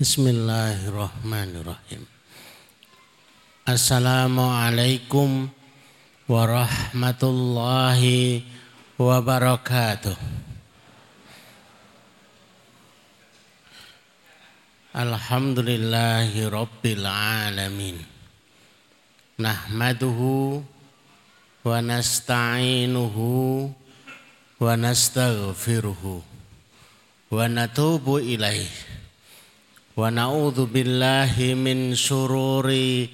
Bismillahirrahmanirrahim. Assalamualaikum warahmatullahi wabarakatuh. Alhamdulillahi rabbil alamin. Nahmaduhu wa nasta'inuhu wa nastaghfiruhu wa natubu ilaihi wa na'udzu billahi min syururi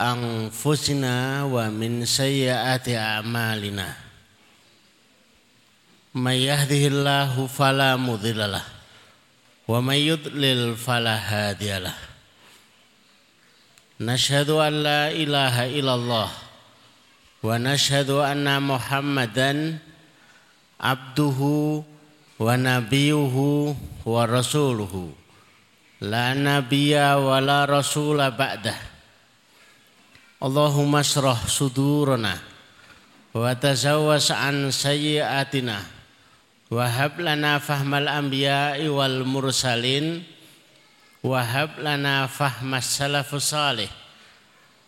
anfusina wa min sayyiati a'malina. May yahdihillahu fala mudhillalah wa may yudlil fala hadiyalah. Illallah wa anna muhammadan abduhu wa nabiyuhu wa la nabiyya wa la rasula ba'dah. Allahumma syrah sudurana wa tazawwas an sayyiatina wa hab lana fahmal anbiya'i wal mursalin wa hab lana fahmas salafus salih.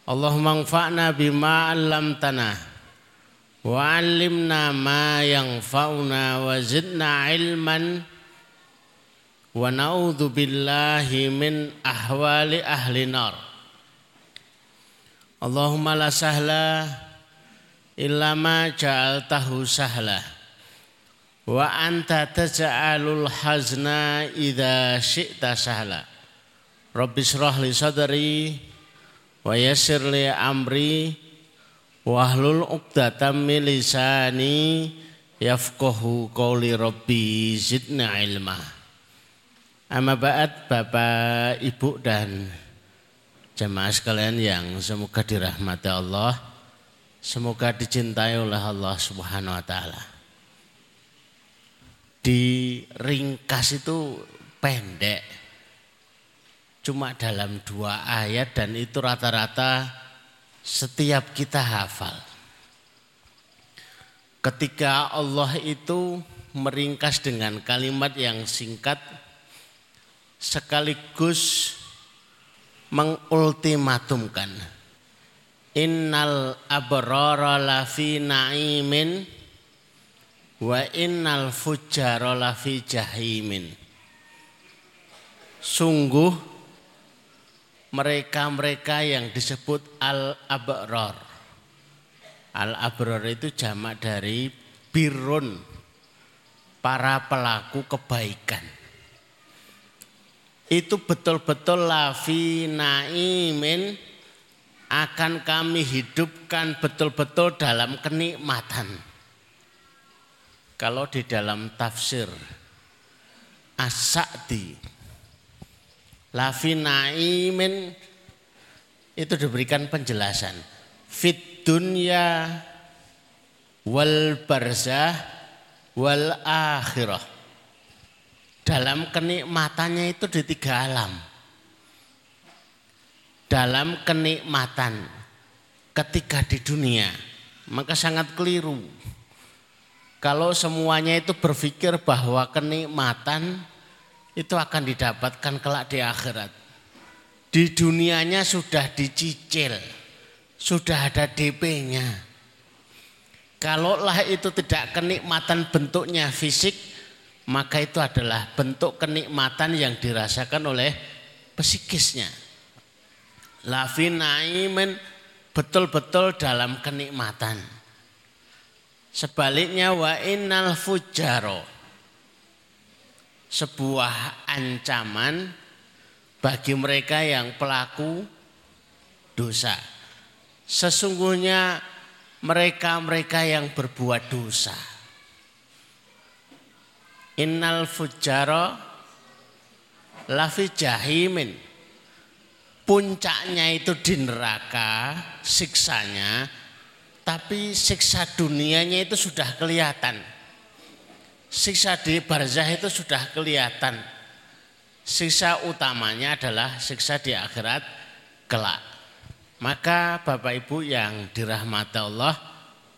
Allahumma anfa'na bima 'allamtana wa 'allimna ma yanfa'una wa zidna ilman wa na'udzu billahi min ahwali ahli nar. Allahumma la sahla illa ma ja'altahu sahla. Wa anta taj'alul hazna idza syi'ta sahla. Rabbi shrah li sadri wa yassir li amri wahlul 'uqdatam min lisani yafqahu qawli rabbi zidna ilma Amma ba'd Bapak, Ibu dan jemaah sekalian yang semoga dirahmati Allah, semoga dicintai oleh Allah Subhanahu wa taala. Di ringkas itu pendek. Cuma dalam dua ayat dan itu rata-rata setiap kita hafal. Ketika Allah itu meringkas dengan kalimat yang singkat sekaligus mengultimatumkan. Innal abrara lafi na'imin wa innal fujjara lafi jahimin. Sungguh mereka-mereka yang disebut al-abrar. Al-abrar itu jamak dari birun para pelaku kebaikan itu betul-betul lafi naimin akan kami hidupkan betul-betul dalam kenikmatan. Kalau di dalam tafsir As-Sa'di lafi naimin itu diberikan penjelasan fit dunya wal barzah wal akhirah dalam kenikmatannya itu di tiga alam. Dalam kenikmatan ketika di dunia, maka sangat keliru. Kalau semuanya itu berpikir bahwa kenikmatan itu akan didapatkan kelak di akhirat. Di dunianya sudah dicicil, sudah ada DP-nya. Kalaulah itu tidak kenikmatan bentuknya fisik, maka itu adalah bentuk kenikmatan yang dirasakan oleh psikisnya. Lafinaimen betul-betul dalam kenikmatan. Sebaliknya wa innal fujaro sebuah ancaman bagi mereka yang pelaku dosa. Sesungguhnya mereka-mereka yang berbuat dosa Innal fujara lafi jahimin. Puncaknya itu di neraka, siksanya, tapi siksa dunianya itu sudah kelihatan. Siksa di barzah itu sudah kelihatan. Siksa utamanya adalah siksa di akhirat kelak. Maka Bapak Ibu yang dirahmati Allah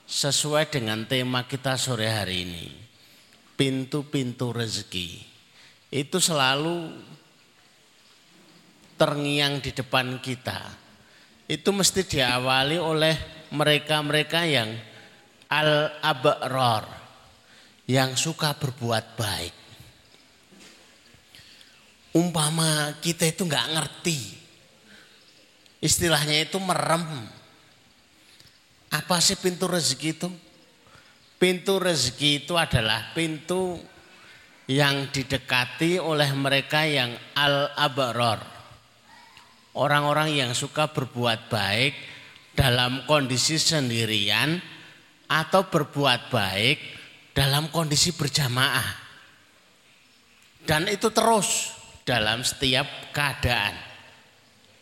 sesuai dengan tema kita sore hari ini pintu-pintu rezeki itu selalu terngiang di depan kita, itu mesti diawali oleh mereka-mereka yang al-abror, yang suka berbuat baik. Umpama kita itu nggak ngerti, istilahnya itu merem. Apa sih pintu rezeki itu? Pintu rezeki itu adalah pintu yang didekati oleh mereka yang al-abror. Orang-orang yang suka berbuat baik dalam kondisi sendirian atau berbuat baik dalam kondisi berjamaah. Dan itu terus dalam setiap keadaan.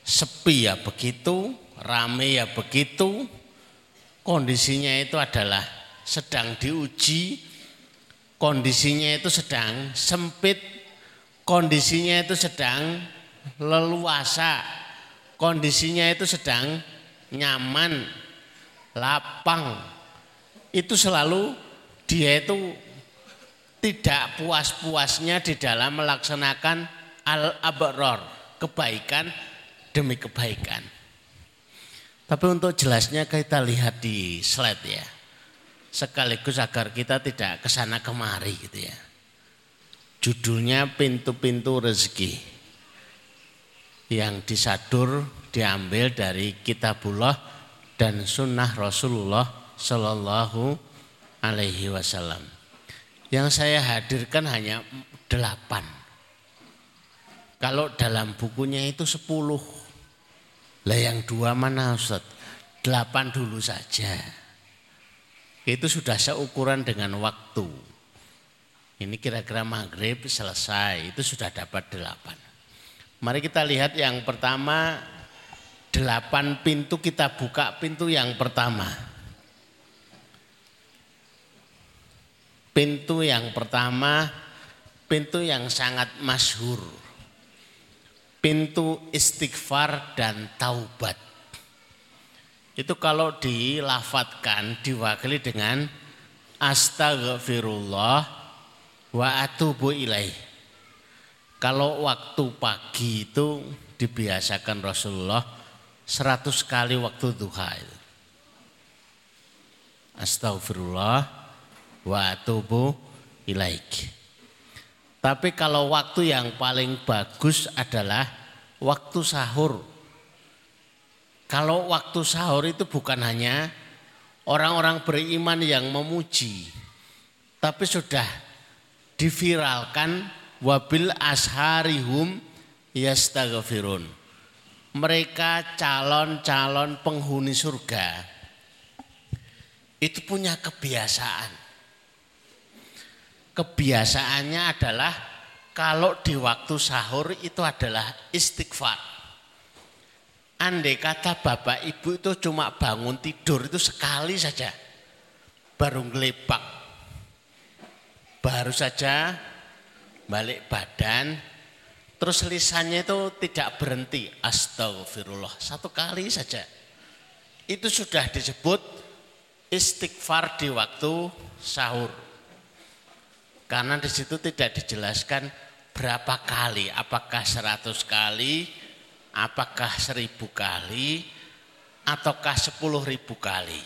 Sepi ya begitu, rame ya begitu. Kondisinya itu adalah sedang diuji, kondisinya itu sedang sempit, kondisinya itu sedang leluasa, kondisinya itu sedang nyaman, lapang. Itu selalu dia itu tidak puas-puasnya di dalam melaksanakan al-abror, kebaikan demi kebaikan. Tapi untuk jelasnya kita lihat di slide ya. Sekaligus agar kita tidak ke sana kemari gitu ya. Judulnya pintu-pintu rezeki. Yang disadur diambil dari kitabullah dan sunnah Rasulullah Shallallahu Alaihi Wasallam. Yang saya hadirkan hanya delapan. Kalau dalam bukunya itu sepuluh. Lah yang dua mana Ustaz? Delapan dulu saja. Itu sudah seukuran dengan waktu. Ini kira-kira maghrib selesai, itu sudah dapat delapan. Mari kita lihat yang pertama, delapan pintu kita buka pintu yang pertama. Pintu yang pertama, pintu yang sangat masyhur pintu istighfar dan taubat. Itu kalau dilafatkan diwakili dengan astagfirullah wa atubu ilaih. Kalau waktu pagi itu dibiasakan Rasulullah 100 kali waktu duha itu. Astagfirullah wa atubu ilaih. Tapi kalau waktu yang paling bagus adalah waktu sahur. Kalau waktu sahur itu bukan hanya orang-orang beriman yang memuji, tapi sudah diviralkan wabil asharihum yastaghfirun. Mereka calon-calon penghuni surga itu punya kebiasaan kebiasaannya adalah kalau di waktu sahur itu adalah istighfar. Andai kata bapak ibu itu cuma bangun tidur itu sekali saja. Baru ngelepak. Baru saja balik badan. Terus lisannya itu tidak berhenti. Astagfirullah. Satu kali saja. Itu sudah disebut istighfar di waktu sahur. Karena di situ tidak dijelaskan berapa kali, apakah seratus kali, apakah seribu kali, ataukah sepuluh ribu kali.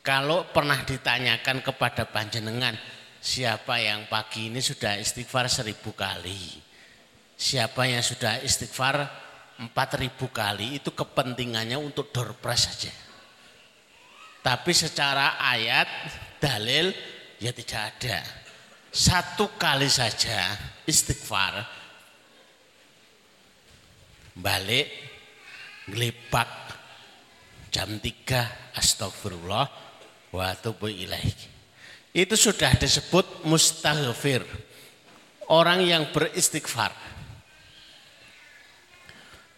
Kalau pernah ditanyakan kepada panjenengan, siapa yang pagi ini sudah istighfar seribu kali, siapa yang sudah istighfar empat ribu kali, itu kepentingannya untuk doorpress saja. Tapi secara ayat, dalil, ya tidak ada satu kali saja istighfar balik ngelipak jam tiga astagfirullah wa tubu itu sudah disebut mustaghfir orang yang beristighfar.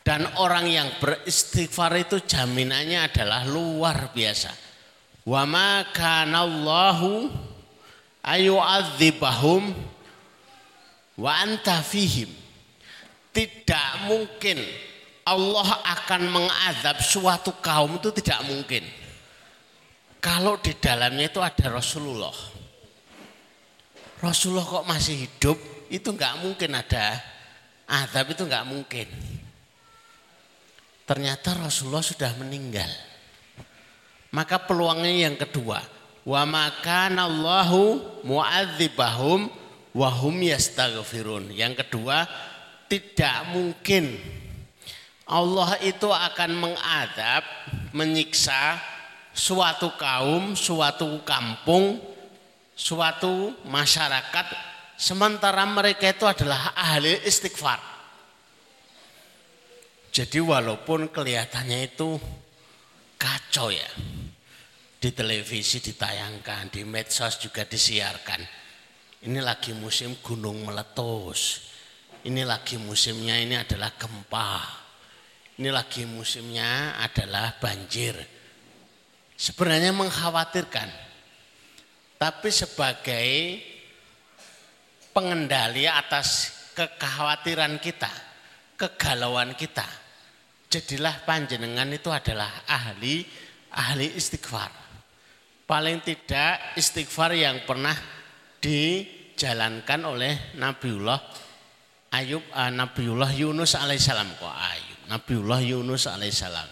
Dan orang yang beristighfar itu jaminannya adalah luar biasa. Wa ma kanallahu ayu adzibahum wa anta fihim. Tidak mungkin Allah akan mengazab suatu kaum itu tidak mungkin. Kalau di dalamnya itu ada Rasulullah. Rasulullah kok masih hidup, itu nggak mungkin ada azab itu nggak mungkin. Ternyata Rasulullah sudah meninggal. Maka peluangnya yang kedua, wa makanallahu mu'adzibahum wa hum yastaghfirun. Yang kedua, tidak mungkin Allah itu akan mengadab, menyiksa suatu kaum, suatu kampung, suatu masyarakat sementara mereka itu adalah ahli istighfar. Jadi walaupun kelihatannya itu kacau ya. Di televisi ditayangkan, di medsos juga disiarkan. Ini lagi musim gunung meletus. Ini lagi musimnya ini adalah gempa. Ini lagi musimnya adalah banjir. Sebenarnya mengkhawatirkan. Tapi sebagai pengendali atas kekhawatiran kita, kegalauan kita, jadilah panjenengan itu adalah ahli ahli istighfar. Paling tidak istighfar yang pernah dijalankan oleh Nabiullah Ayub, uh, Nabiullah Yunus alaihissalam kok Ayub, Nabiullah Yunus alaihissalam.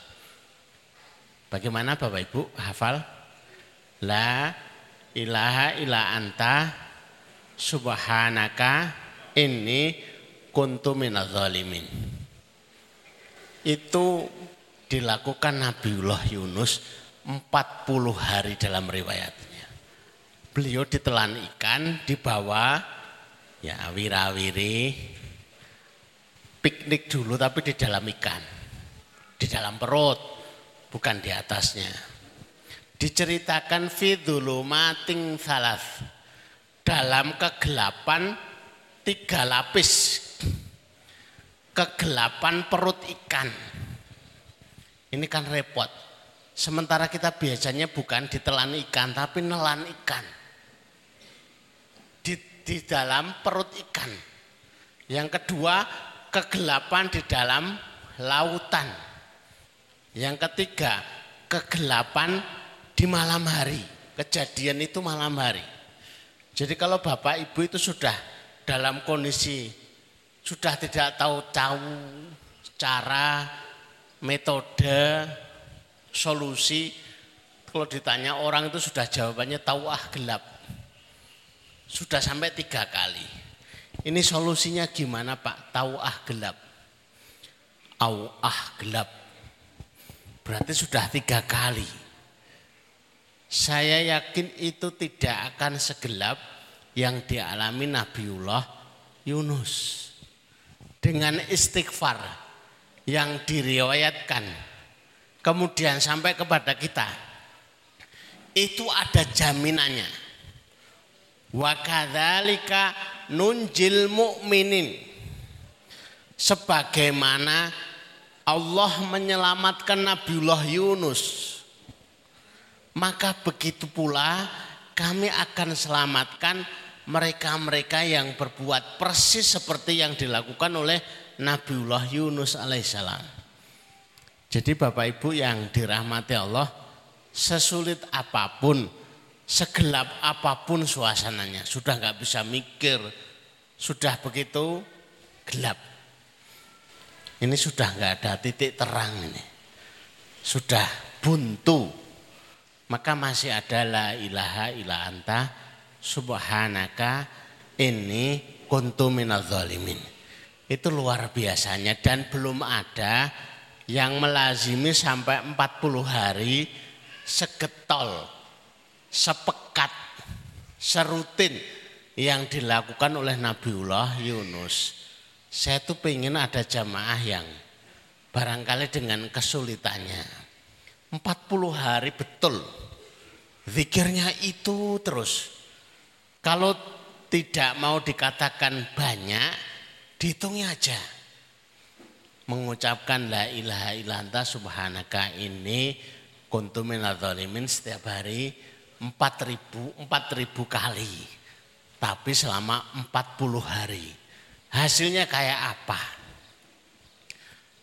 Bagaimana Bapak Ibu hafal? La ilaha illa anta subhanaka inni kuntu zalimin itu dilakukan Nabiullah Yunus 40 hari dalam riwayatnya. Beliau ditelan ikan, dibawa ya wirawiri piknik dulu tapi di dalam ikan. Di dalam perut, bukan di atasnya. Diceritakan fidulumating salas. Dalam kegelapan tiga lapis kegelapan perut ikan. Ini kan repot. Sementara kita biasanya bukan ditelan ikan, tapi nelan ikan. Di, di dalam perut ikan. Yang kedua, kegelapan di dalam lautan. Yang ketiga, kegelapan di malam hari. Kejadian itu malam hari. Jadi kalau Bapak Ibu itu sudah dalam kondisi sudah tidak tahu-tahu cara, metode, solusi. Kalau ditanya orang itu sudah jawabannya tahu ah gelap. Sudah sampai tiga kali. Ini solusinya gimana Pak? Tahu ah gelap. Au ah gelap. Berarti sudah tiga kali. Saya yakin itu tidak akan segelap yang dialami Nabiullah Yunus dengan istighfar yang diriwayatkan kemudian sampai kepada kita itu ada jaminannya wa kadzalika nunjil mukminin sebagaimana Allah menyelamatkan Nabiullah Yunus maka begitu pula kami akan selamatkan mereka-mereka yang berbuat persis seperti yang dilakukan oleh Nabiullah Yunus alaihissalam. Jadi Bapak Ibu yang dirahmati Allah, sesulit apa pun, segelap apa pun suasananya, sudah nggak bisa mikir, sudah begitu gelap. Ini sudah nggak ada titik terang ini, sudah buntu. Maka masih ada la ilaha illa anta subhanaka ini kuntu zalimin. Itu luar biasanya dan belum ada yang melazimi sampai 40 hari segetol, sepekat, serutin yang dilakukan oleh Nabiullah Yunus. Saya tuh pengen ada jamaah yang barangkali dengan kesulitannya. 40 hari betul. Zikirnya itu terus. Kalau tidak mau dikatakan banyak, dihitungnya aja. Mengucapkan la ilaha illallah subhanaka ini kuntu minadzalimin setiap hari 4000 4000 kali. Tapi selama 40 hari. Hasilnya kayak apa?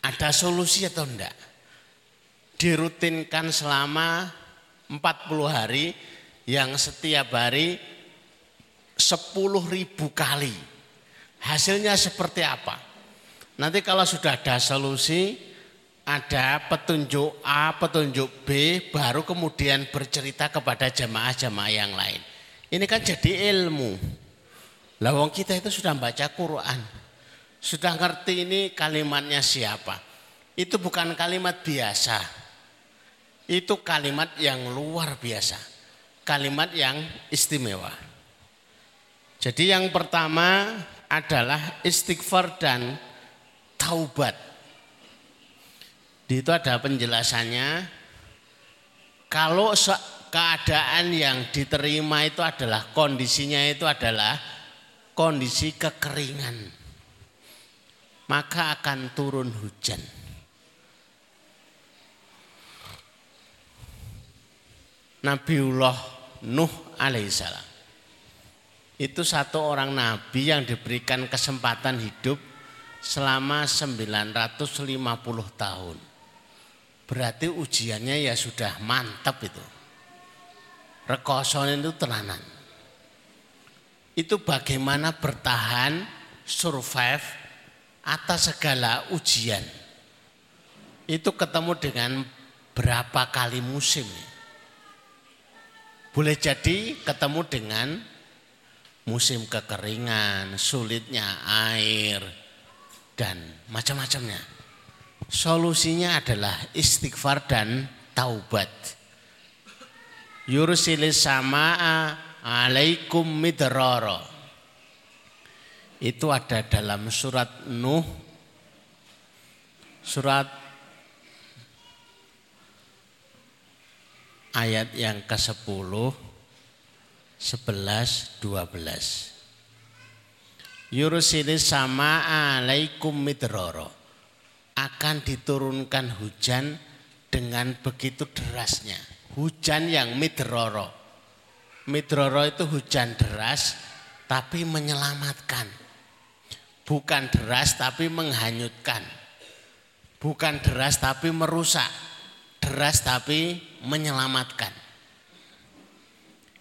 Ada solusi atau enggak? Dirutinkan selama 40 hari yang setiap hari sepuluh ribu kali. Hasilnya seperti apa? Nanti kalau sudah ada solusi, ada petunjuk A, petunjuk B, baru kemudian bercerita kepada jamaah-jamaah yang lain. Ini kan jadi ilmu. Lawang kita itu sudah baca Quran. Sudah ngerti ini kalimatnya siapa. Itu bukan kalimat biasa. Itu kalimat yang luar biasa. Kalimat yang istimewa. Jadi yang pertama adalah istighfar dan taubat. Di itu ada penjelasannya. Kalau keadaan yang diterima itu adalah kondisinya itu adalah kondisi kekeringan. Maka akan turun hujan. Nabiullah Nuh alaihissalam. Itu satu orang nabi yang diberikan kesempatan hidup selama 950 tahun. Berarti ujiannya ya sudah mantap itu. Rekoson itu tenanan. Itu bagaimana bertahan, survive atas segala ujian. Itu ketemu dengan berapa kali musim. Boleh jadi ketemu dengan musim kekeringan, sulitnya air, dan macam-macamnya. Solusinya adalah istighfar dan taubat. Yursilis sama'a alaikum midrara. Itu ada dalam surat Nuh surat ayat yang ke-10 11 12 Yurusilis sama alaikum midroro. Akan diturunkan hujan dengan begitu derasnya. Hujan yang midroro. Midroro itu hujan deras tapi menyelamatkan. Bukan deras tapi menghanyutkan. Bukan deras tapi merusak. Deras tapi menyelamatkan.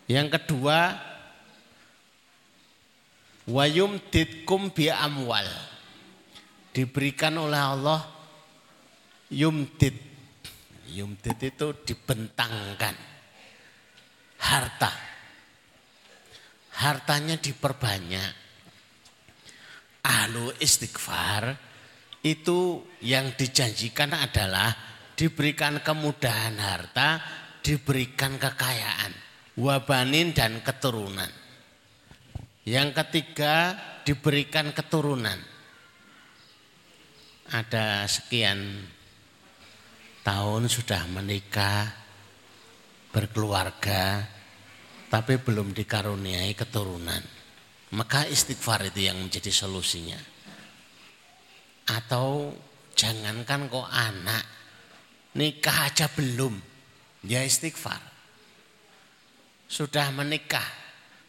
Yang kedua Wayum ditkum bi amwal. Diberikan oleh Allah yumdit. Yumdit itu dibentangkan. Harta. Hartanya diperbanyak. Ahlu istighfar itu yang dijanjikan adalah diberikan kemudahan harta, diberikan kekayaan, wabanin dan keturunan. Yang ketiga diberikan keturunan. Ada sekian tahun sudah menikah, berkeluarga, tapi belum dikaruniai keturunan. Maka istighfar itu yang menjadi solusinya. Atau jangankan kok anak, nikah aja belum, ya istighfar. Sudah menikah,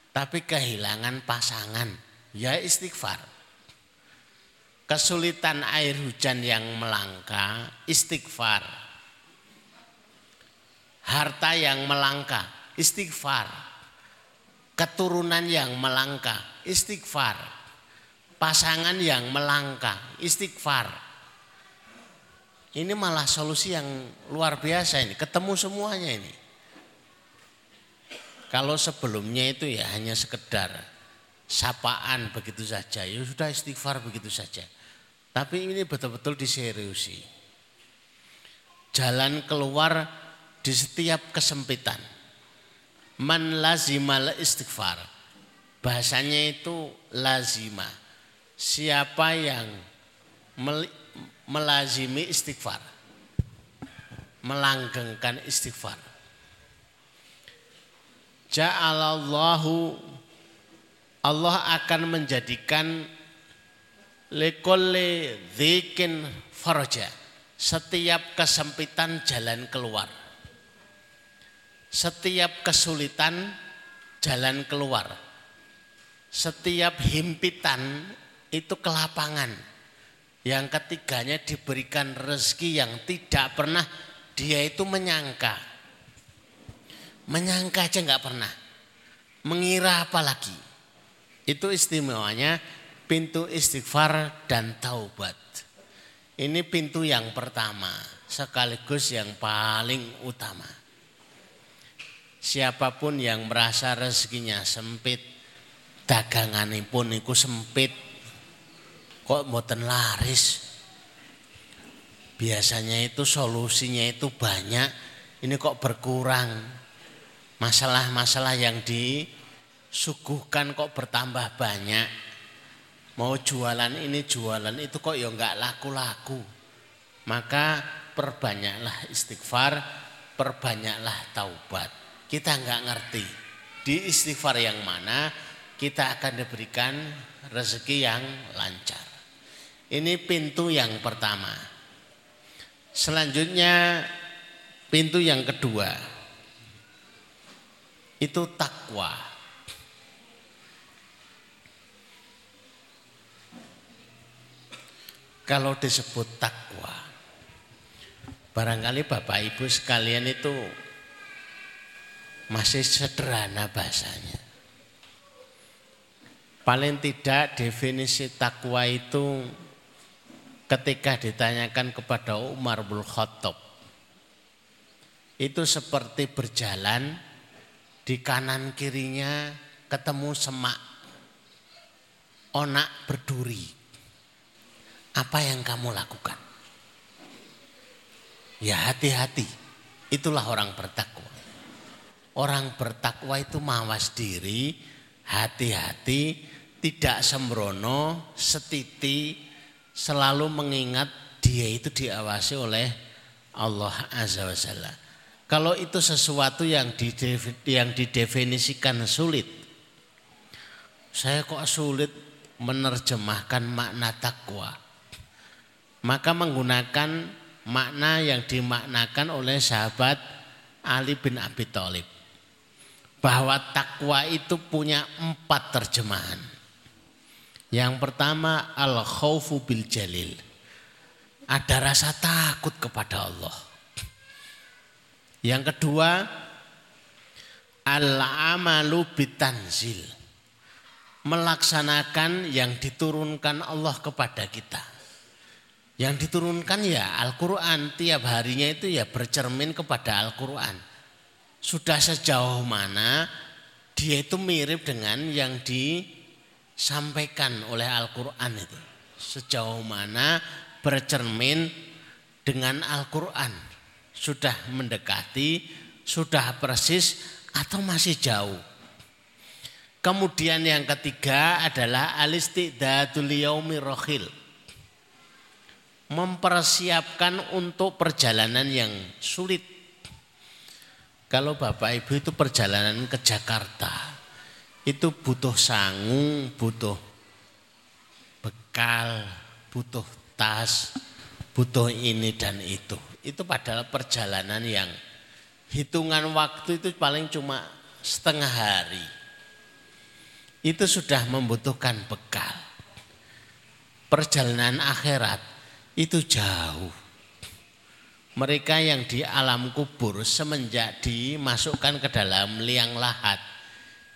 tapi kehilangan pasangan, ya istighfar. Kesulitan air hujan yang melangka, istighfar. Harta yang melangka, istighfar. Keturunan yang melangka, istighfar. Pasangan yang melangka, istighfar. Ini malah solusi yang luar biasa ini, ketemu semuanya ini. Kalau sebelumnya itu ya hanya sekedar sapaan begitu saja, ya sudah istighfar begitu saja. Tapi ini betul-betul diseriusi. Jalan keluar di setiap kesempitan. Man lazimal istighfar. Bahasanya itu lazima. Siapa yang melazimi istighfar. Melanggengkan istighfar Ja'alallahu Allah akan menjadikan lekole dzikin faraja. Setiap kesempitan jalan keluar. Setiap kesulitan jalan keluar. Setiap himpitan itu kelapangan. Yang ketiganya diberikan rezeki yang tidak pernah dia itu menyangka Menyangka aja nggak pernah. Mengira apa lagi. Itu istimewanya pintu istighfar dan taubat. Ini pintu yang pertama, sekaligus yang paling utama. Siapa pun yang merasa rezekinya sempit, dagangan pun itu sempit, kok mboten laris. Biasanya itu solusinya itu banyak, ini kok berkurang. Masalah-masalah yang disuguhkan kok bertambah banyak mau jualan ini jualan itu kok ya nggak laku-laku. Maka perbanyaklah istighfar, perbanyaklah taubat. Kita nggak ngerti di istighfar yang mana kita akan diberikan rezeki yang lancar. Ini pintu yang pertama. Selanjutnya pintu yang kedua itu takwa. Kalau disebut takwa, barangkali Bapak Ibu sekalian itu masih sederhana bahasanya. Paling tidak definisi takwa itu ketika ditanyakan kepada Umar bin Khattab itu seperti berjalan di kanan kirinya ketemu semak onak berduri apa yang kamu lakukan? Ya hati-hati. Itulah orang bertakwa. Orang bertakwa itu mawas diri, hati-hati, tidak sembrono, setiti, selalu mengingat dia itu diawasi oleh Allah Azza wa Jalla. Kalau itu sesuatu yang, yang didefinisikan sulit, saya kok sulit menerjemahkan makna takwa maka menggunakan makna yang dimaknakan oleh sahabat Ali bin Abi Thalib bahwa takwa itu punya empat terjemahan. Yang pertama al khawfu bil jalil. Ada rasa takut kepada Allah. Yang kedua al amalu bitanzil. Melaksanakan yang diturunkan Allah kepada kita. Yang diturunkan ya Al-Quran tiap harinya itu ya bercermin kepada Al-Quran. Sudah sejauh mana dia itu mirip dengan yang disampaikan oleh Al-Quran itu. Sejauh mana bercermin dengan Al-Quran. Sudah mendekati, sudah persis atau masih jauh. Kemudian yang ketiga adalah alistidatul yaumi rohil mempersiapkan untuk perjalanan yang sulit. Kalau Bapak Ibu itu perjalanan ke Jakarta, itu butuh sangu, butuh bekal, butuh tas, butuh ini dan itu. Itu padahal perjalanan yang hitungan waktu itu paling cuma setengah hari. Itu sudah membutuhkan bekal. Perjalanan akhirat itu jauh. Mereka yang di alam kubur semenjak dimasukkan ke dalam liang lahat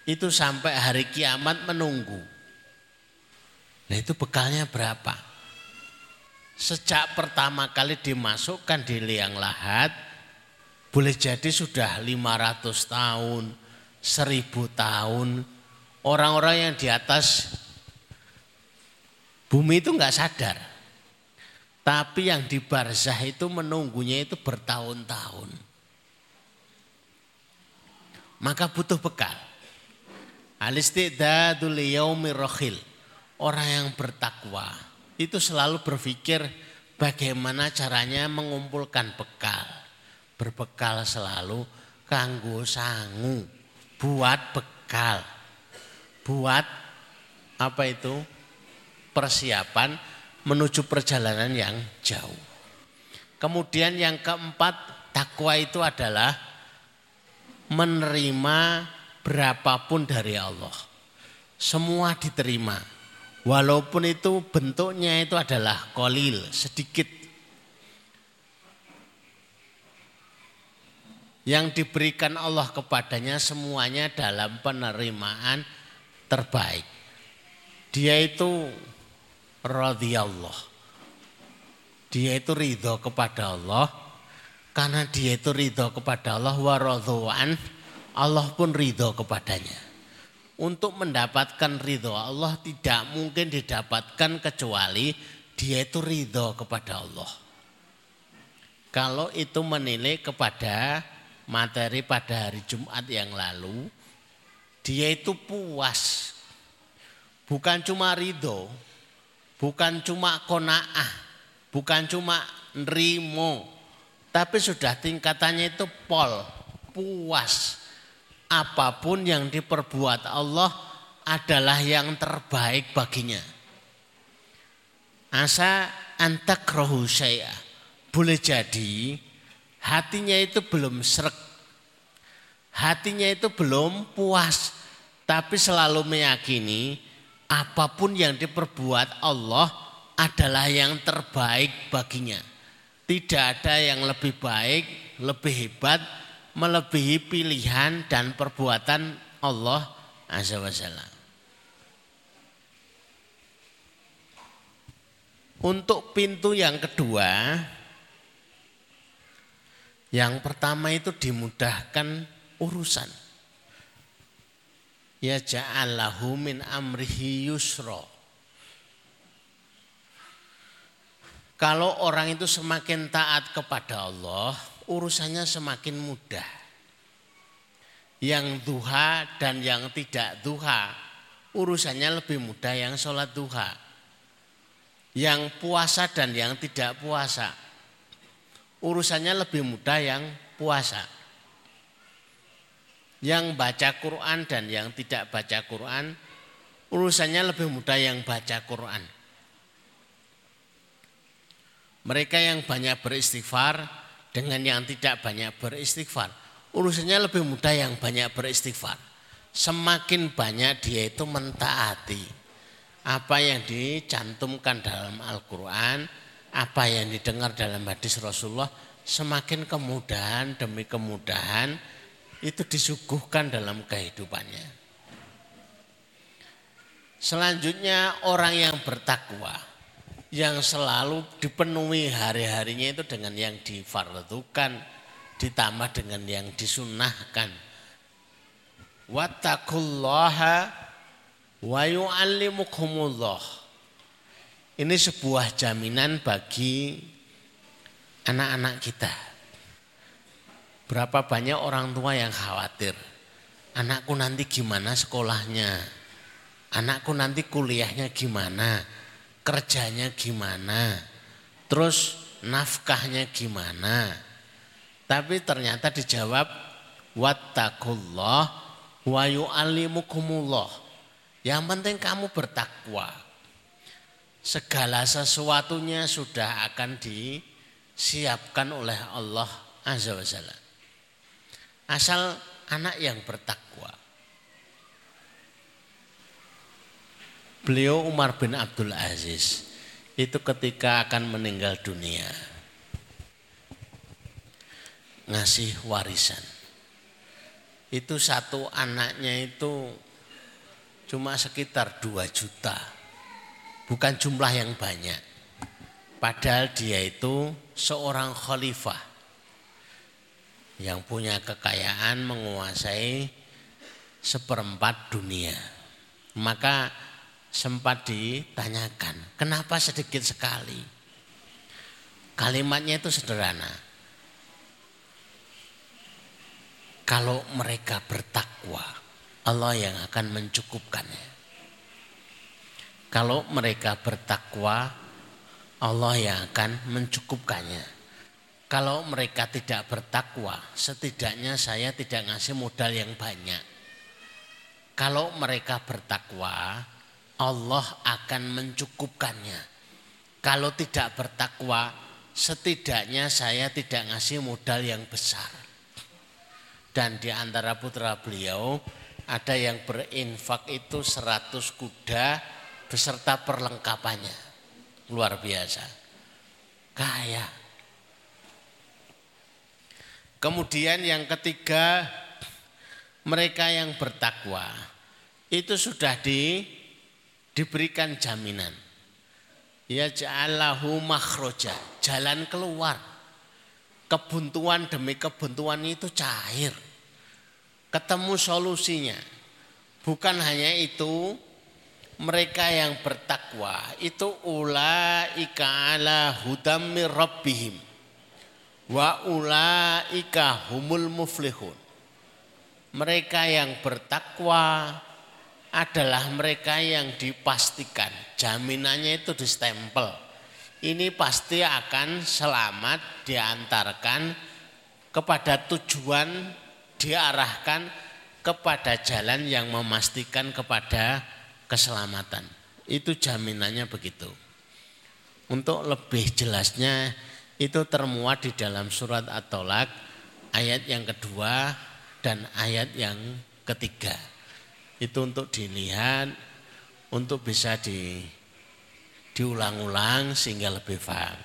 itu sampai hari kiamat menunggu. Nah itu bekalnya berapa? Sejak pertama kali dimasukkan di liang lahat boleh jadi sudah 500 tahun, 1000 tahun. Orang-orang yang di atas bumi itu nggak sadar tapi yang di barzah itu menunggunya itu bertahun-tahun. Maka butuh bekal. Alistidadul yaumir rohil. Orang yang bertakwa itu selalu berpikir bagaimana caranya mengumpulkan bekal. Berbekal selalu kanggo sangu. Buat bekal. Buat apa itu? Persiapan menuju perjalanan yang jauh. Kemudian yang keempat, takwa itu adalah menerima berapapun dari Allah. Semua diterima. Walaupun itu bentuknya itu adalah kolil, sedikit. Yang diberikan Allah kepadanya semuanya dalam penerimaan terbaik. Dia itu radhiyallah. dia itu ridho kepada Allah. Karena dia itu ridho kepada Allah waradhuan Allah pun ridho kepadanya. Untuk mendapatkan ridho Allah tidak mungkin didapatkan kecuali dia itu ridho kepada Allah. Kalau itu menilai kepada materi pada hari Jumat yang lalu dia itu puas. Bukan cuma ridho bukan cuma kona'ah bukan cuma nerimo, tapi sudah tingkatannya itu pol, puas. Apa pun yang diperbuat Allah adalah yang terbaik baginya. Asa antak rohu saya. Boleh jadi hatinya itu belum serak. Hatinya itu belum puas. Tapi selalu meyakini apa pun yang diperbuat Allah adalah yang terbaik baginya. Tidak ada yang lebih baik, lebih hebat, melebihi pilihan dan perbuatan Allah Azza wa Jalla. Untuk pintu yang kedua, yang pertama itu dimudahkan urusan. Ya ja'allahu min amrihi yusra. Kalau orang itu semakin taat kepada Allah, urusannya semakin mudah. Yang duha dan yang tidak duha, urusannya lebih mudah yang sholat duha. Yang puasa dan yang tidak puasa, urusannya lebih mudah yang puasa. Yang baca Quran dan yang tidak baca Quran, urusannya lebih mudah yang baca Quran. Mereka yang banyak beristighfar dengan yang tidak banyak beristighfar. Urusannya lebih mudah yang banyak beristighfar. Semakin banyak dia itu mentaati apa yang dicantumkan dalam Al-Quran, apa yang didengar dalam hadis Rasulullah, semakin kemudahan demi kemudahan itu disuguhkan dalam kehidupannya. Selanjutnya orang yang bertakwa yang selalu dipenuhi hari-harinya itu dengan yang difardukan ditambah dengan yang disunahkan. Wattaqullaha wa yu'allimukumullah. Ini sebuah jaminan bagi anak-anak kita. Berapa banyak orang tua yang khawatir. Anakku nanti gimana sekolahnya? Anakku nanti kuliahnya gimana? kerjanya gimana, terus nafkahnya gimana. Tapi ternyata dijawab wattaqullah wa yu'allimukumullah. Yang penting kamu bertakwa. Segala sesuatunya sudah akan disiapkan oleh Allah Azza wa Jalla. Asal anak yang bertakwa. Beliau Umar bin Abdul Aziz itu ketika akan meninggal dunia ngasih warisan. Itu satu anaknya itu cuma sekitar 2 juta. Bukan jumlah yang banyak. Padahal dia itu seorang khalifah yang punya kekayaan menguasai seperempat dunia. Maka sempat ditanyakan, kenapa sedikit sekali? Kalimatnya itu sederhana. Kalau mereka bertakwa, Allah yang akan mencukupkannya. Kalau mereka bertakwa, Allah yang akan mencukupkannya. Kalau mereka tidak bertakwa, setidaknya saya tidak ngasih modal yang banyak. Kalau mereka bertakwa, Allah akan mencukupkannya. Kalau tidak bertakwa, setidaknya saya tidak ngasih modal yang besar. Dan di antara putra beliau ada yang berinfak itu 100 kuda beserta perlengkapannya. Luar biasa. Kaya. Kemudian yang ketiga, mereka yang bertakwa itu sudah di diberikan jaminan. Ya ja'alahu makhroja, jalan keluar. Kebuntuan demi kebuntuan itu cair. Ketemu solusinya. Bukan hanya itu, mereka yang bertakwa itu ulaika ala hudam rabbihim wa ulaika humul muflihun. Mereka yang bertakwa adalah mereka yang dipastikan jaminannya itu distempel. Ini pasti akan selamat diantarkan kepada tujuan diarahkan kepada jalan yang memastikan kepada keselamatan. Itu jaminannya begitu. Untuk lebih jelasnya itu termuat di dalam surat At-Tolak ayat yang kedua dan ayat yang ketiga itu untuk dilihat untuk bisa di diulang-ulang sehingga lebih paham.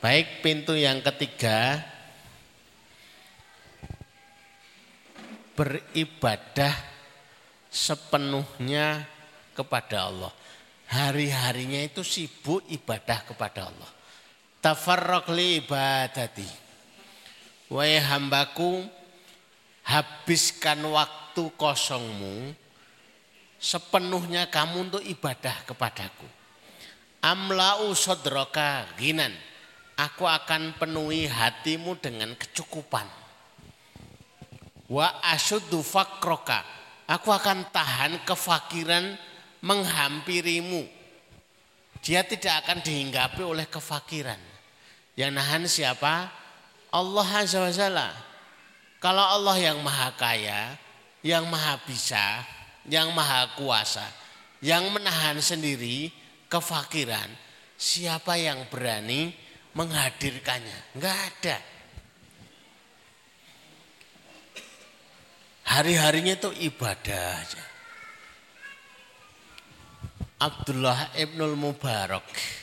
Baik pintu yang ketiga beribadah sepenuhnya kepada Allah. Hari-harinya itu sibuk ibadah kepada Allah. Tafarraq li ibadati. Wahai hambaku, habiskan waktu kosongmu sepenuhnya kamu untuk ibadah kepadaku. Amlau sodroka ginan. Aku akan penuhi hatimu dengan kecukupan. Wa asyuddu fakroka. Aku akan tahan kefakiran menghampirimu. Dia tidak akan dihinggapi oleh kefakiran. Yang nahan siapa? Allah Azza wa Jalla. Kalau Allah yang maha kaya, yang maha bisa, yang maha kuasa, yang menahan sendiri kefakiran, siapa yang berani menghadirkannya? Enggak ada. Hari-harinya itu ibadah aja. Abdullah Ibnul Mubarak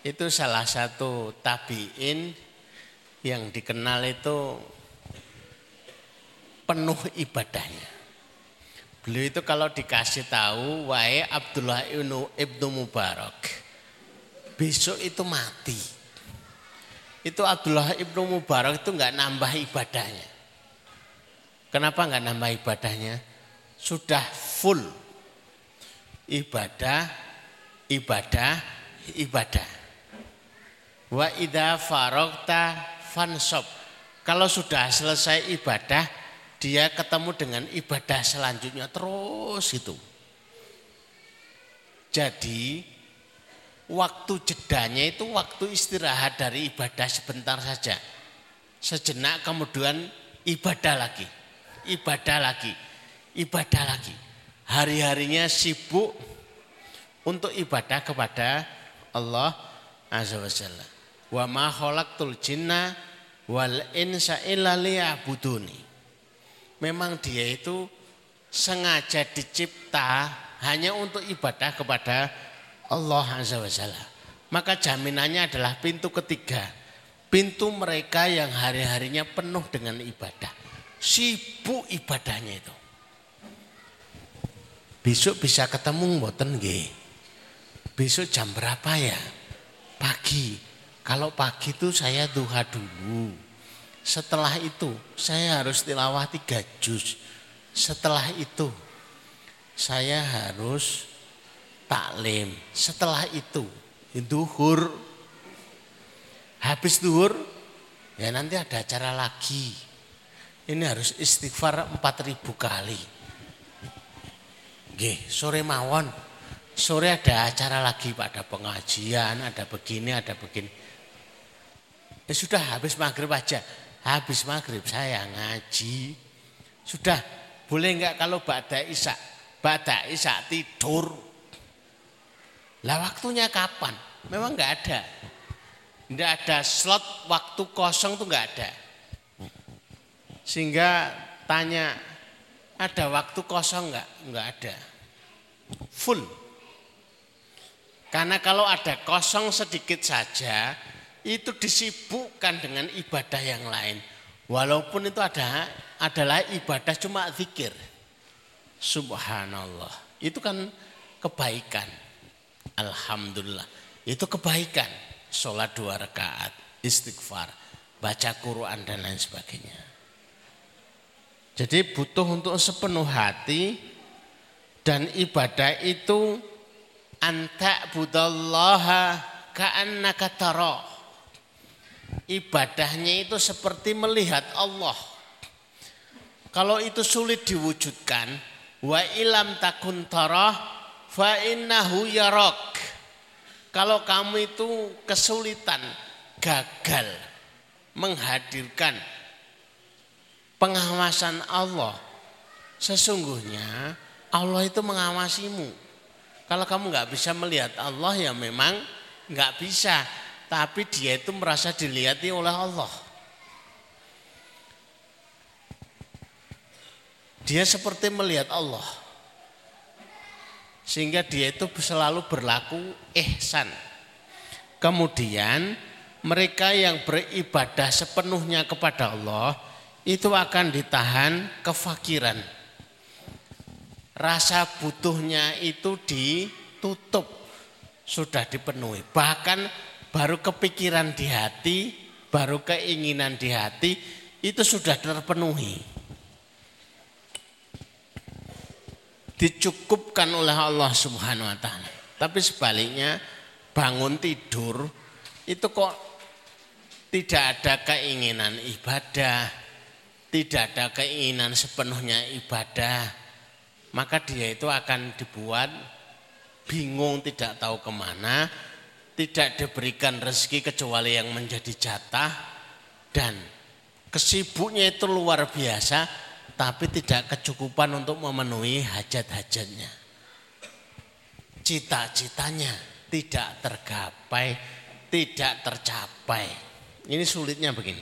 itu salah satu tabiin yang dikenal itu penuh ibadahnya. Beliau itu kalau dikasih tahu, wae Abdullah ibnu, ibnu Mubarak, besok itu mati. Itu Abdullah ibnu Mubarak itu nggak nambah ibadahnya. Kenapa nggak nambah ibadahnya? Sudah full ibadah, ibadah, ibadah. Wa idha farokta fansop. Kalau sudah selesai ibadah, dia ketemu dengan ibadah selanjutnya terus itu. Jadi waktu jedanya itu waktu istirahat dari ibadah sebentar saja. Sejenak kemudian ibadah lagi, ibadah lagi, ibadah lagi. Hari-harinya sibuk untuk ibadah kepada Allah Azza wa Jalla. Wa ma khalaqtul jinna wal insa illa liya'buduni memang dia itu sengaja dicipta hanya untuk ibadah kepada Allah Azza wa Jalla. Maka jaminannya adalah pintu ketiga. Pintu mereka yang hari-harinya penuh dengan ibadah. Sibuk ibadahnya itu. Besok bisa ketemu mboten nggih. Besok jam berapa ya? Pagi. Kalau pagi itu saya duha dulu. Setelah itu saya harus tilawah tiga juz. Setelah itu saya harus taklim. Setelah itu duhur. Habis duhur ya nanti ada acara lagi. Ini harus istighfar empat ribu kali. Oke, sore mawon. Sore ada acara lagi, Pak. Ada pengajian, ada begini, ada begini. Ya sudah habis maghrib aja habis maghrib saya ngaji. Sudah, boleh enggak kalau ba'da isya? Ba'da isya tidur. Lah waktunya kapan? Memang enggak ada. Enggak ada slot waktu kosong tuh enggak ada. Sehingga tanya, ada waktu kosong enggak? Enggak ada. Full. Karena kalau ada kosong sedikit saja, itu disibukkan dengan ibadah yang lain. Walaupun itu ada adalah ibadah cuma zikir. Subhanallah. Itu kan kebaikan. Alhamdulillah. Itu kebaikan. Sholat dua rakaat, istighfar, baca Quran dan lain sebagainya. Jadi butuh untuk sepenuh hati dan ibadah itu anta budallaha ka'annaka tarah. Ibadahnya itu seperti melihat Allah. Kalau itu sulit diwujudkan, wa ilam takun tarah fa innahu yarak. Kalau kamu itu kesulitan, gagal menghadirkan pengawasan Allah, sesungguhnya Allah itu mengawasimu. Kalau kamu nggak bisa melihat Allah ya memang nggak bisa, tapi dia itu merasa dilihati oleh Allah. Dia seperti melihat Allah. Sehingga dia itu selalu berlaku ihsan. Kemudian mereka yang beribadah sepenuhnya kepada Allah itu akan ditahan kefakiran. Rasa butuhnya itu ditutup, sudah dipenuhi. Bahkan baru kepikiran di hati, baru keinginan di hati itu sudah terpenuhi. dicukupkan oleh Allah Subhanahu wa taala. Tapi sebaliknya bangun tidur itu kok tidak ada keinginan ibadah, tidak ada keinginan sepenuhnya ibadah, maka dia itu akan dibuat bingung tidak tahu ke mana, tidak diberikan rezeki kecuali yang menjadi jatah dan kesibuknya itu luar biasa tapi tidak kecukupan untuk memenuhi hajat-hajatnya. Cita-citanya tidak tergapai, tidak tercapai. Ini sulitnya begini.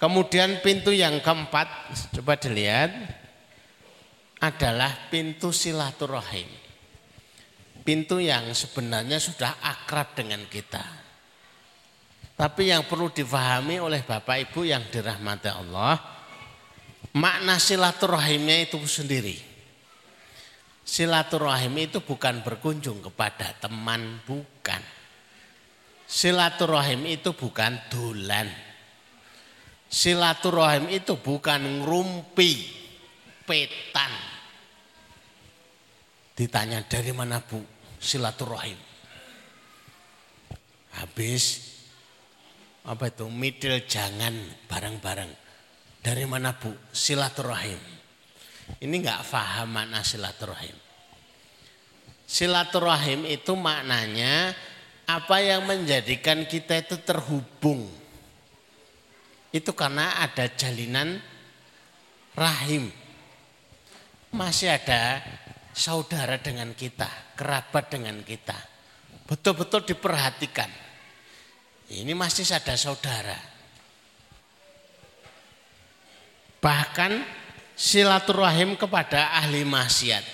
Kemudian pintu yang keempat, coba dilihat, adalah pintu silaturahim. Pintu yang sebenarnya sudah akrab dengan kita. Tapi yang perlu difahami oleh Bapak Ibu yang dirahmati Allah, Makna silaturahimnya itu sendiri. Silaturahim itu bukan berkunjung kepada teman, bukan. Silaturahim itu bukan dolan. Silaturahim itu bukan ngerumpi, petan. Ditanya dari mana bu silaturahim. Habis apa itu middle jangan bareng-bareng dari mana bu? Silaturahim. Ini nggak paham makna silaturahim. Silaturahim itu maknanya apa yang menjadikan kita itu terhubung. Itu karena ada jalinan rahim. Masih ada saudara dengan kita, kerabat dengan kita. Betul-betul diperhatikan. Ini masih ada saudara. Bahkan silaturahim kepada ahli maksiat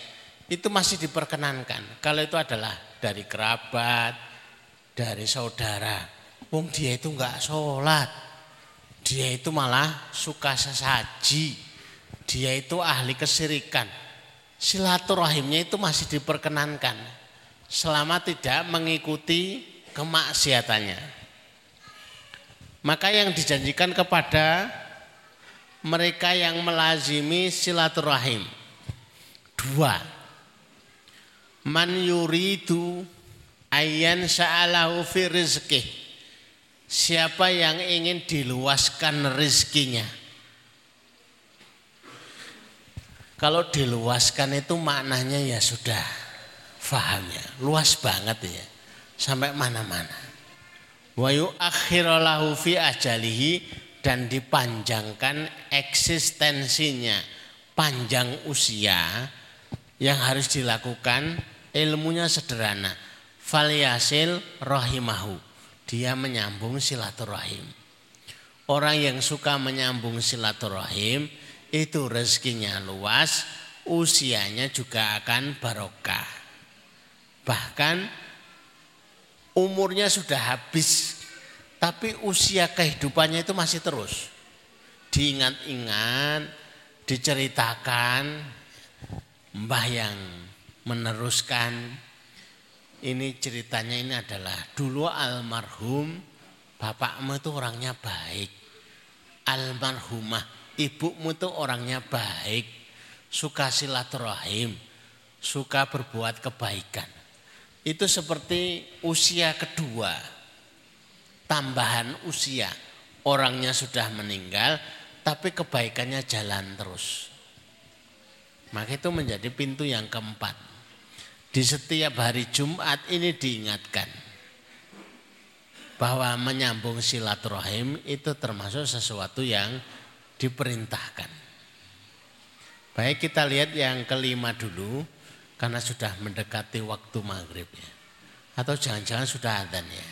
itu masih diperkenankan. Kalau itu adalah dari kerabat, dari saudara. Wong dia itu enggak sholat. Dia itu malah suka sesaji. Dia itu ahli kesirikan. Silaturahimnya itu masih diperkenankan. Selama tidak mengikuti kemaksiatannya. Maka yang dijanjikan kepada mereka yang melazimi silaturahim. Dua. Man yuridu ayan sa'alahu fi rizki. Siapa yang ingin diluaskan rizkinya. Kalau diluaskan itu maknanya ya sudah faham ya. Luas banget ya. Sampai mana-mana. Wa yu'akhirolahu fi ajalihi dan dipanjangkan eksistensinya panjang usia yang harus dilakukan ilmunya sederhana faliasil rahimahu dia menyambung silaturahim orang yang suka menyambung silaturahim itu rezekinya luas usianya juga akan barokah bahkan umurnya sudah habis tapi usia kehidupannya itu masih terus. Diingat-ingat, diceritakan, mbah yang meneruskan. Ini ceritanya ini adalah dulu almarhum bapakmu itu orangnya baik. Almarhumah ibumu itu orangnya baik. Suka silaturahim, suka berbuat kebaikan. Itu seperti usia kedua. Tambahan usia. Orangnya sudah meninggal tapi kebaikannya jalan terus. Maka itu menjadi pintu yang keempat di setiap hari Jumat ini diingatkan bahwa menyambung silaturahim itu termasuk sesuatu yang diperintahkan. Baik kita lihat yang kelima dulu karena sudah mendekati waktu maghrib ya. Atau jangan-jangan sudah adzan ya.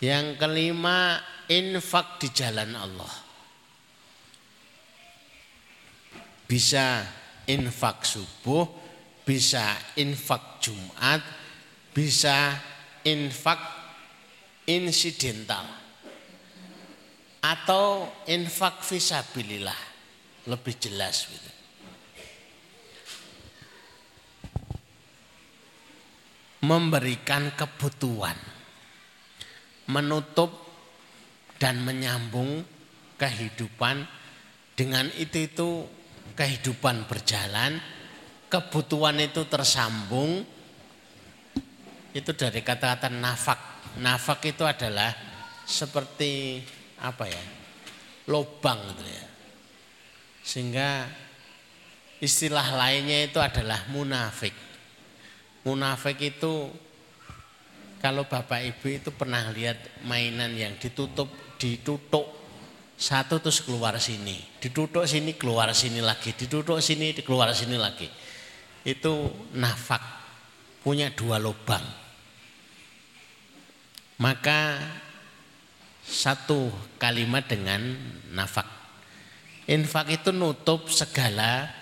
Yang kelima infak di jalan Allah. Bisa infak subuh, bisa infak Jumat, bisa infak insidental atau infak visabilillah lebih jelas gitu. Memberikan kebutuhan, menutup dan menyambung kehidupan dengan itu itu kehidupan berjalan kebutuhan itu tersambung itu dari kata-kata nafak. Nafak itu adalah seperti apa ya? lubang gitu ya. Sehingga istilah lainnya itu adalah munafik. Munafik itu kalau Bapak Ibu itu pernah lihat mainan yang ditutup ditutup satu terus keluar sini, ditutup sini keluar sini lagi, ditutup sini keluar sini lagi itu nafak punya dua lubang. Maka satu kalimat dengan nafak. Infak itu nutup segala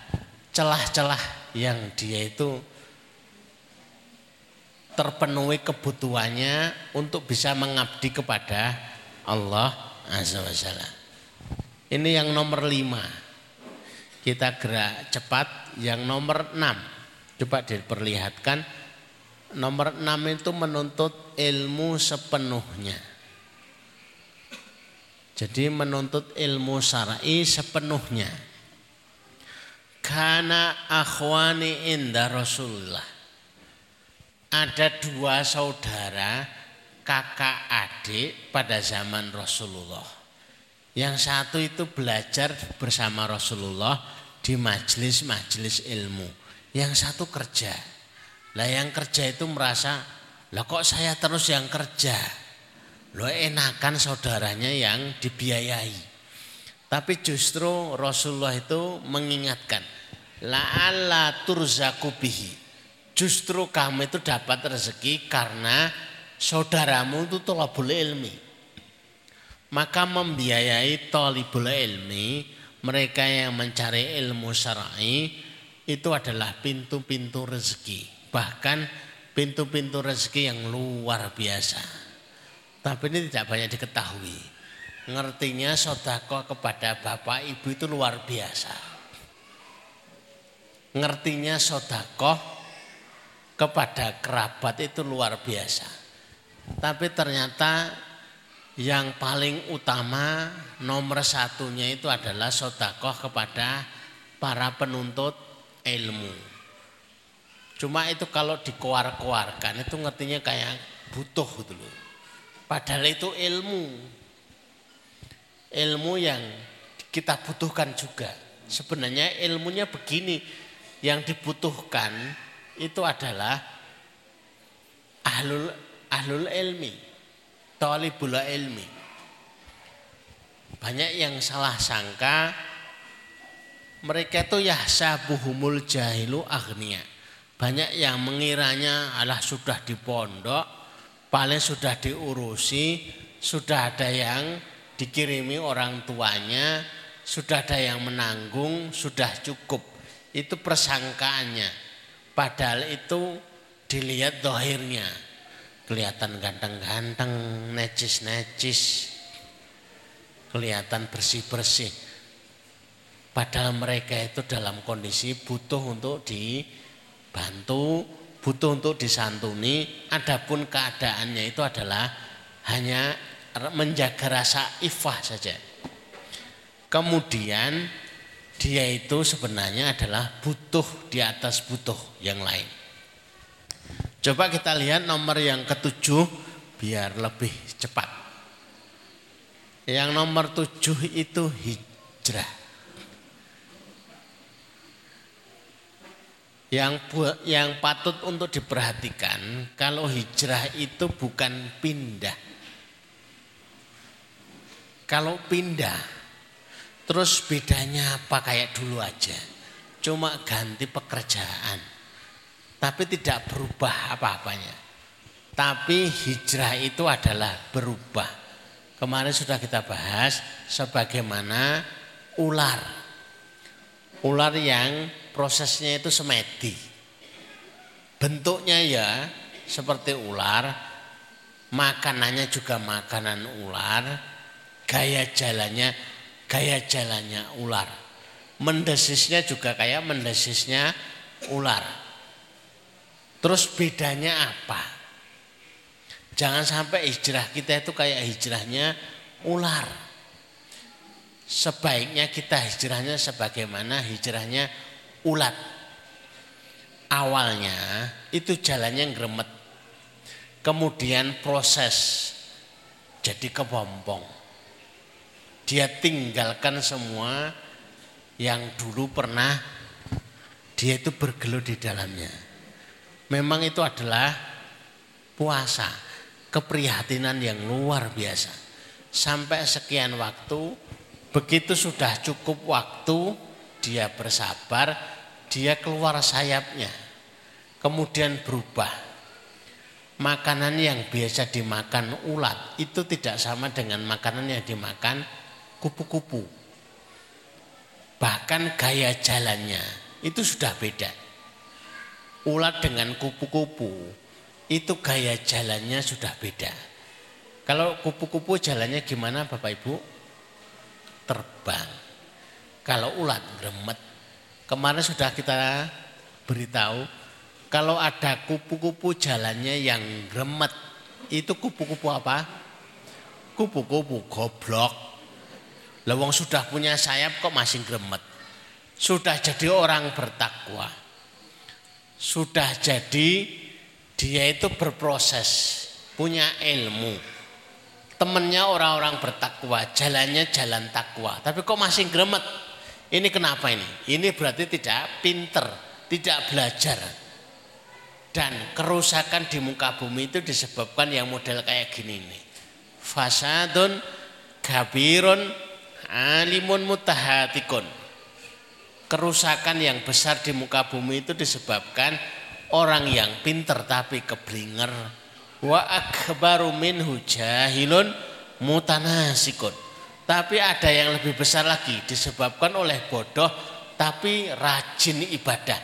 celah-celah yang dia itu terpenuhi kebutuhannya untuk bisa mengabdi kepada Allah Azza wa Ini yang nomor lima. Kita gerak cepat. Yang nomor enam. Coba diperlihatkan. Nomor enam itu menuntut ilmu sepenuhnya. Jadi menuntut ilmu syar'i sepenuhnya. Karena akhwani indah Rasulullah. Ada dua saudara kakak adik pada zaman Rasulullah yang satu itu belajar bersama Rasulullah di majelis-majelis ilmu. Yang satu kerja. Lah yang kerja itu merasa, lah kok saya terus yang kerja? Lo enakan saudaranya yang dibiayai. Tapi justru Rasulullah itu mengingatkan, la'alla turzaku bihi. Justru kamu itu dapat rezeki karena saudaramu itu telah boleh ilmi maka membiayai talibul ilmi mereka yang mencari ilmu syar'i itu adalah pintu-pintu rezeki bahkan pintu-pintu rezeki yang luar biasa tapi ini tidak banyak diketahui ngertinya sodako kepada bapak ibu itu luar biasa ngertinya sodako kepada kerabat itu luar biasa tapi ternyata yang paling utama nomor satunya itu adalah sodakoh kepada para penuntut ilmu. Cuma itu kalau dikoar-koarkan itu ngertinya kayak butuh gitu loh. Padahal itu ilmu. Ilmu yang kita butuhkan juga. Sebenarnya ilmunya begini, yang dibutuhkan itu adalah ahlul ahlul ilmi talibul ilmi. Banyak yang salah sangka mereka itu yahsabuhumul jahilu agnia. Banyak yang mengiranya adalah sudah di pondok, paling sudah diurusi, sudah ada yang dikirimi orang tuanya, sudah ada yang menanggung, sudah cukup. Itu persangkaannya. Padahal itu dilihat dohirnya kelihatan ganteng-ganteng, necis-necis, kelihatan bersih-bersih. Padahal mereka itu dalam kondisi butuh untuk dibantu, butuh untuk disantuni, adapun keadaannya itu adalah hanya menjaga rasa ifah saja. Kemudian dia itu sebenarnya adalah butuh di atas butuh yang lain. Coba kita lihat nomor yang ketujuh biar lebih cepat. Yang nomor tujuh itu hijrah. Yang yang patut untuk diperhatikan kalau hijrah itu bukan pindah. Kalau pindah terus bedanya apa kayak dulu aja. Cuma ganti pekerjaan. Tapi tidak berubah apa-apanya. Tapi hijrah itu adalah berubah. Kemarin sudah kita bahas sebagaimana ular. Ular yang prosesnya itu semedi. Bentuknya ya seperti ular, makanannya juga makanan ular, gaya jalannya gaya jalannya ular. Mendesisnya juga kayak mendesisnya ular. Terus bedanya apa? Jangan sampai hijrah kita itu kayak hijrahnya ular. Sebaiknya kita hijrahnya sebagaimana hijrahnya ulat. Awalnya itu jalannya gremet. Kemudian proses jadi kepompong. Dia tinggalkan semua yang dulu pernah dia itu bergelut di dalamnya. Memang itu adalah puasa, keprihatinan yang luar biasa. Sampai sekian waktu, begitu sudah cukup waktu, dia bersabar, dia keluar sayapnya. Kemudian berubah. Makanan yang biasa dimakan ulat itu tidak sama dengan makanan yang dimakan kupu-kupu. Bahkan gaya jalannya itu sudah beda. Ulat dengan kupu-kupu itu gaya jalannya sudah beda. Kalau kupu-kupu jalannya gimana Bapak Ibu? Terbang. Kalau ulat gremet, kemarin sudah kita beritahu kalau ada kupu-kupu jalannya yang gremet, itu kupu-kupu apa? Kupu-kupu goblok. Lewong sudah punya sayap kok masih gremet. Sudah jadi orang bertakwa. Sudah jadi dia itu berproses, punya ilmu. Temennya orang-orang bertakwa, jalannya jalan takwa. Tapi kok masih gremet? Ini kenapa ini? Ini berarti tidak pinter, tidak belajar. Dan kerusakan di muka bumi itu disebabkan yang model kayak gini nih. Fasadun gabirun alimun mutahatikun. Kerusakan yang besar di muka bumi itu disebabkan orang yang pinter tapi keblinger. Wa akbaru minhu jahilun mutanasikun tapi ada yang lebih besar lagi disebabkan oleh bodoh tapi rajin ibadah.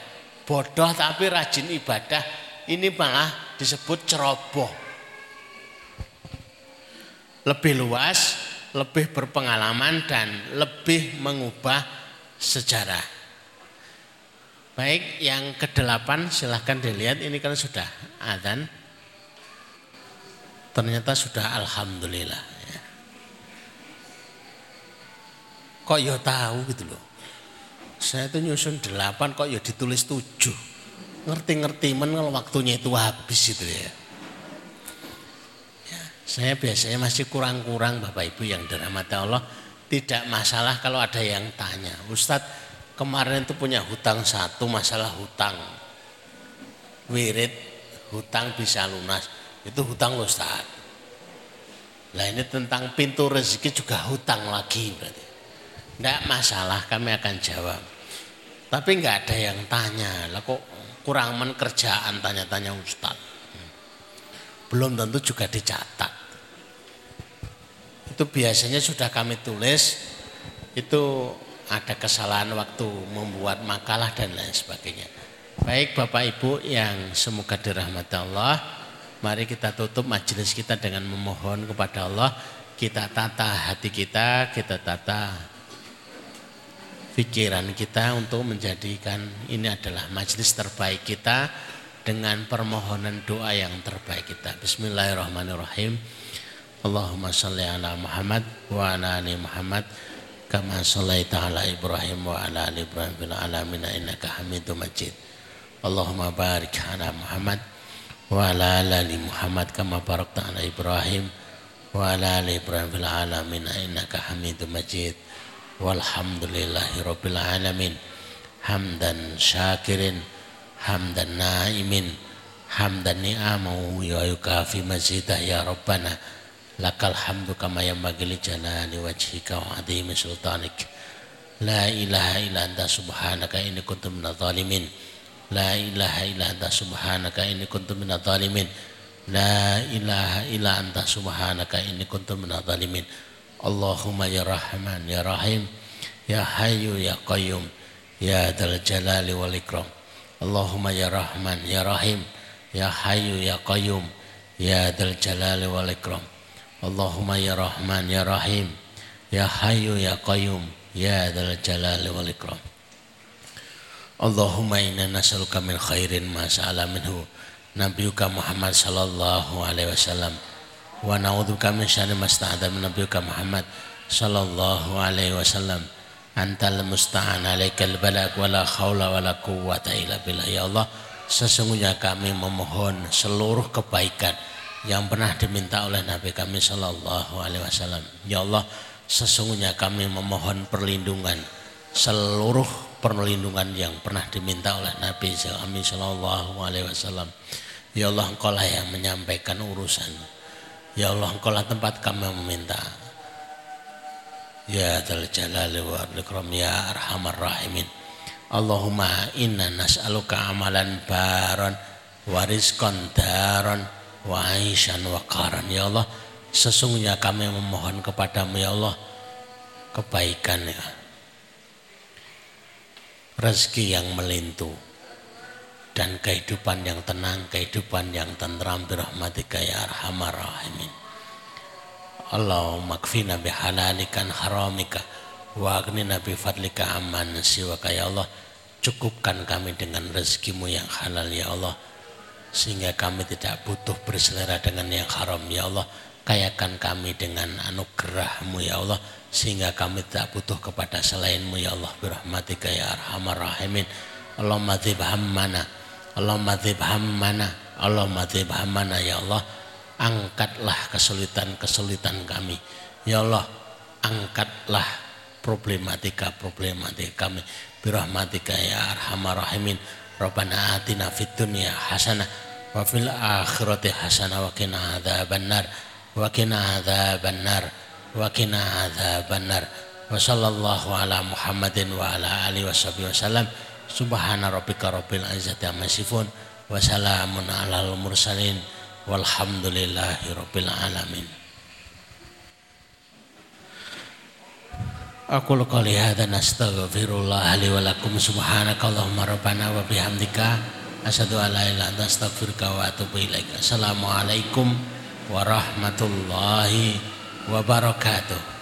Bodoh tapi rajin ibadah ini malah disebut ceroboh. Lebih luas, lebih berpengalaman dan lebih mengubah sejarah. Baik, yang kedelapan silahkan dilihat ini kan sudah adzan. Ternyata sudah alhamdulillah. Kok ya tahu gitu loh. Saya tuh nyusun delapan kok ya ditulis tujuh. Ngerti-ngerti men kalau waktunya itu habis itu ya. ya. Saya biasanya masih kurang-kurang Bapak Ibu yang dirahmati Allah. Tidak masalah kalau ada yang tanya. Ustadz kemarin itu punya hutang satu masalah hutang. Wirid hutang bisa lunas. Itu hutang Ustadz. Nah ini tentang pintu rezeki juga hutang lagi berarti. Tidak masalah kami akan jawab. Tapi nggak ada yang tanya, lah kok kurang men kerjaan tanya-tanya Ustaz. Belum tentu juga dicatat. Itu biasanya sudah kami tulis, itu ada kesalahan waktu membuat makalah dan lain sebagainya. Baik Bapak Ibu yang semoga dirahmati Allah, mari kita tutup majelis kita dengan memohon kepada Allah, kita tata hati kita, kita tata pikiran kita untuk menjadikan ini adalah majelis terbaik kita dengan permohonan doa yang terbaik kita. Bismillahirrahmanirrahim. Allahumma salli ala Muhammad wa ala ali Muhammad kama sallaita ala Ibrahim wa ala ali Ibrahim fil alamin innaka Hamidum Majid. Allahumma barik ala Muhammad wa ala ali Muhammad kama barakta ala Ibrahim wa ala ali Ibrahim fil alamin innaka Hamidum Majid. Walhamdulillahi alamin. Hamdan syakirin hamdan naimin hamdan ni'amahu ya yukafi mazidah ya Rabbana. Lakal hamdu kama yanbaghi li jalali wajhika wa adhimi sultanik. La ilaha illa anta subhanaka inni kuntu minadh dhalimin la ilaha illa anta subhanaka inni kuntu minadh dhalimin la ilaha illa anta subhanaka inni kuntu minadh dhalimin Allahumma ya Rahman ya Rahim ya Hayyu ya Qayyum ya Dzal Jalali wal Ikram. Allahumma ya Rahman ya Rahim ya Hayyu ya Qayyum ya Dzal Jalali wal Ikram. Allahumma ya Rahman ya Rahim ya Hayyu ya Qayyum ya Dzal Jalali wal Ikram. Allahumma inna nas'aluka min khairin ma sa'ala minhu. Nabiyuka Muhammad sallallahu alaihi wasallam wa na'udzubika min syarri ma sta'adha min Muhammad sallallahu alaihi wasallam antal musta'an alaikal balak wala khawla wala quwwata illa billah ya Allah sesungguhnya kami memohon seluruh kebaikan yang pernah diminta oleh Nabi kami Shallallahu Alaihi Wasallam. Ya Allah, sesungguhnya kami memohon perlindungan seluruh perlindungan yang pernah diminta oleh Nabi kami Shallallahu Alaihi Wasallam. Ya Allah, Engkau lah yang menyampaikan urusan. Ya Allah, Engkau lah tempat kami meminta. Ya Dzal Jalali wa Ikram ya Arhamar Rahimin. Allahumma inna nas'aluka amalan baron warizqan daron wa aishan wa karan ya Allah sesungguhnya kami memohon kepadamu ya Allah kebaikan ya rezeki yang melintu dan kehidupan yang tenang kehidupan yang tentram birahmatika ya arhamar rahimin. Allahumma kfina bihalalikan haramika wa aghnina bifadlika amman siwaka ya Allah. Cukupkan kami dengan rezekimu yang halal ya Allah. Sehingga kami tidak butuh berselera dengan yang haram ya Allah. Kayakan kami dengan anugerahmu ya Allah. Sehingga kami tidak butuh kepada selainmu ya Allah. Birahmatika ya arhamar rahimin. Allahumma dzib hammana Allahumma dzib hammana Allahumma dzib hammana ya Allah angkatlah kesulitan-kesulitan kami. Ya Allah angkatlah problematika-problematika kami. Birahmatika ya arhamar rahimin. Rabbana atina fid dunya hasanah wa fil akhirati hasanah wa qina adzabannar. Wa qina adzabannar. Wa qina adzabannar. Wa sallallahu ala Muhammadin wa ala alihi wasallam subhana rabbika rabbil izzati amma yasifun wa salamun alal mursalin walhamdulillahi rabbil alamin Aku qali hadza nastaghfirullah li wa lakum subhanakallahumma rabbana wa bihamdika asyhadu an la ilaha illa astaghfiruka wa atubu ilaik. Assalamualaikum warahmatullahi wabarakatuh.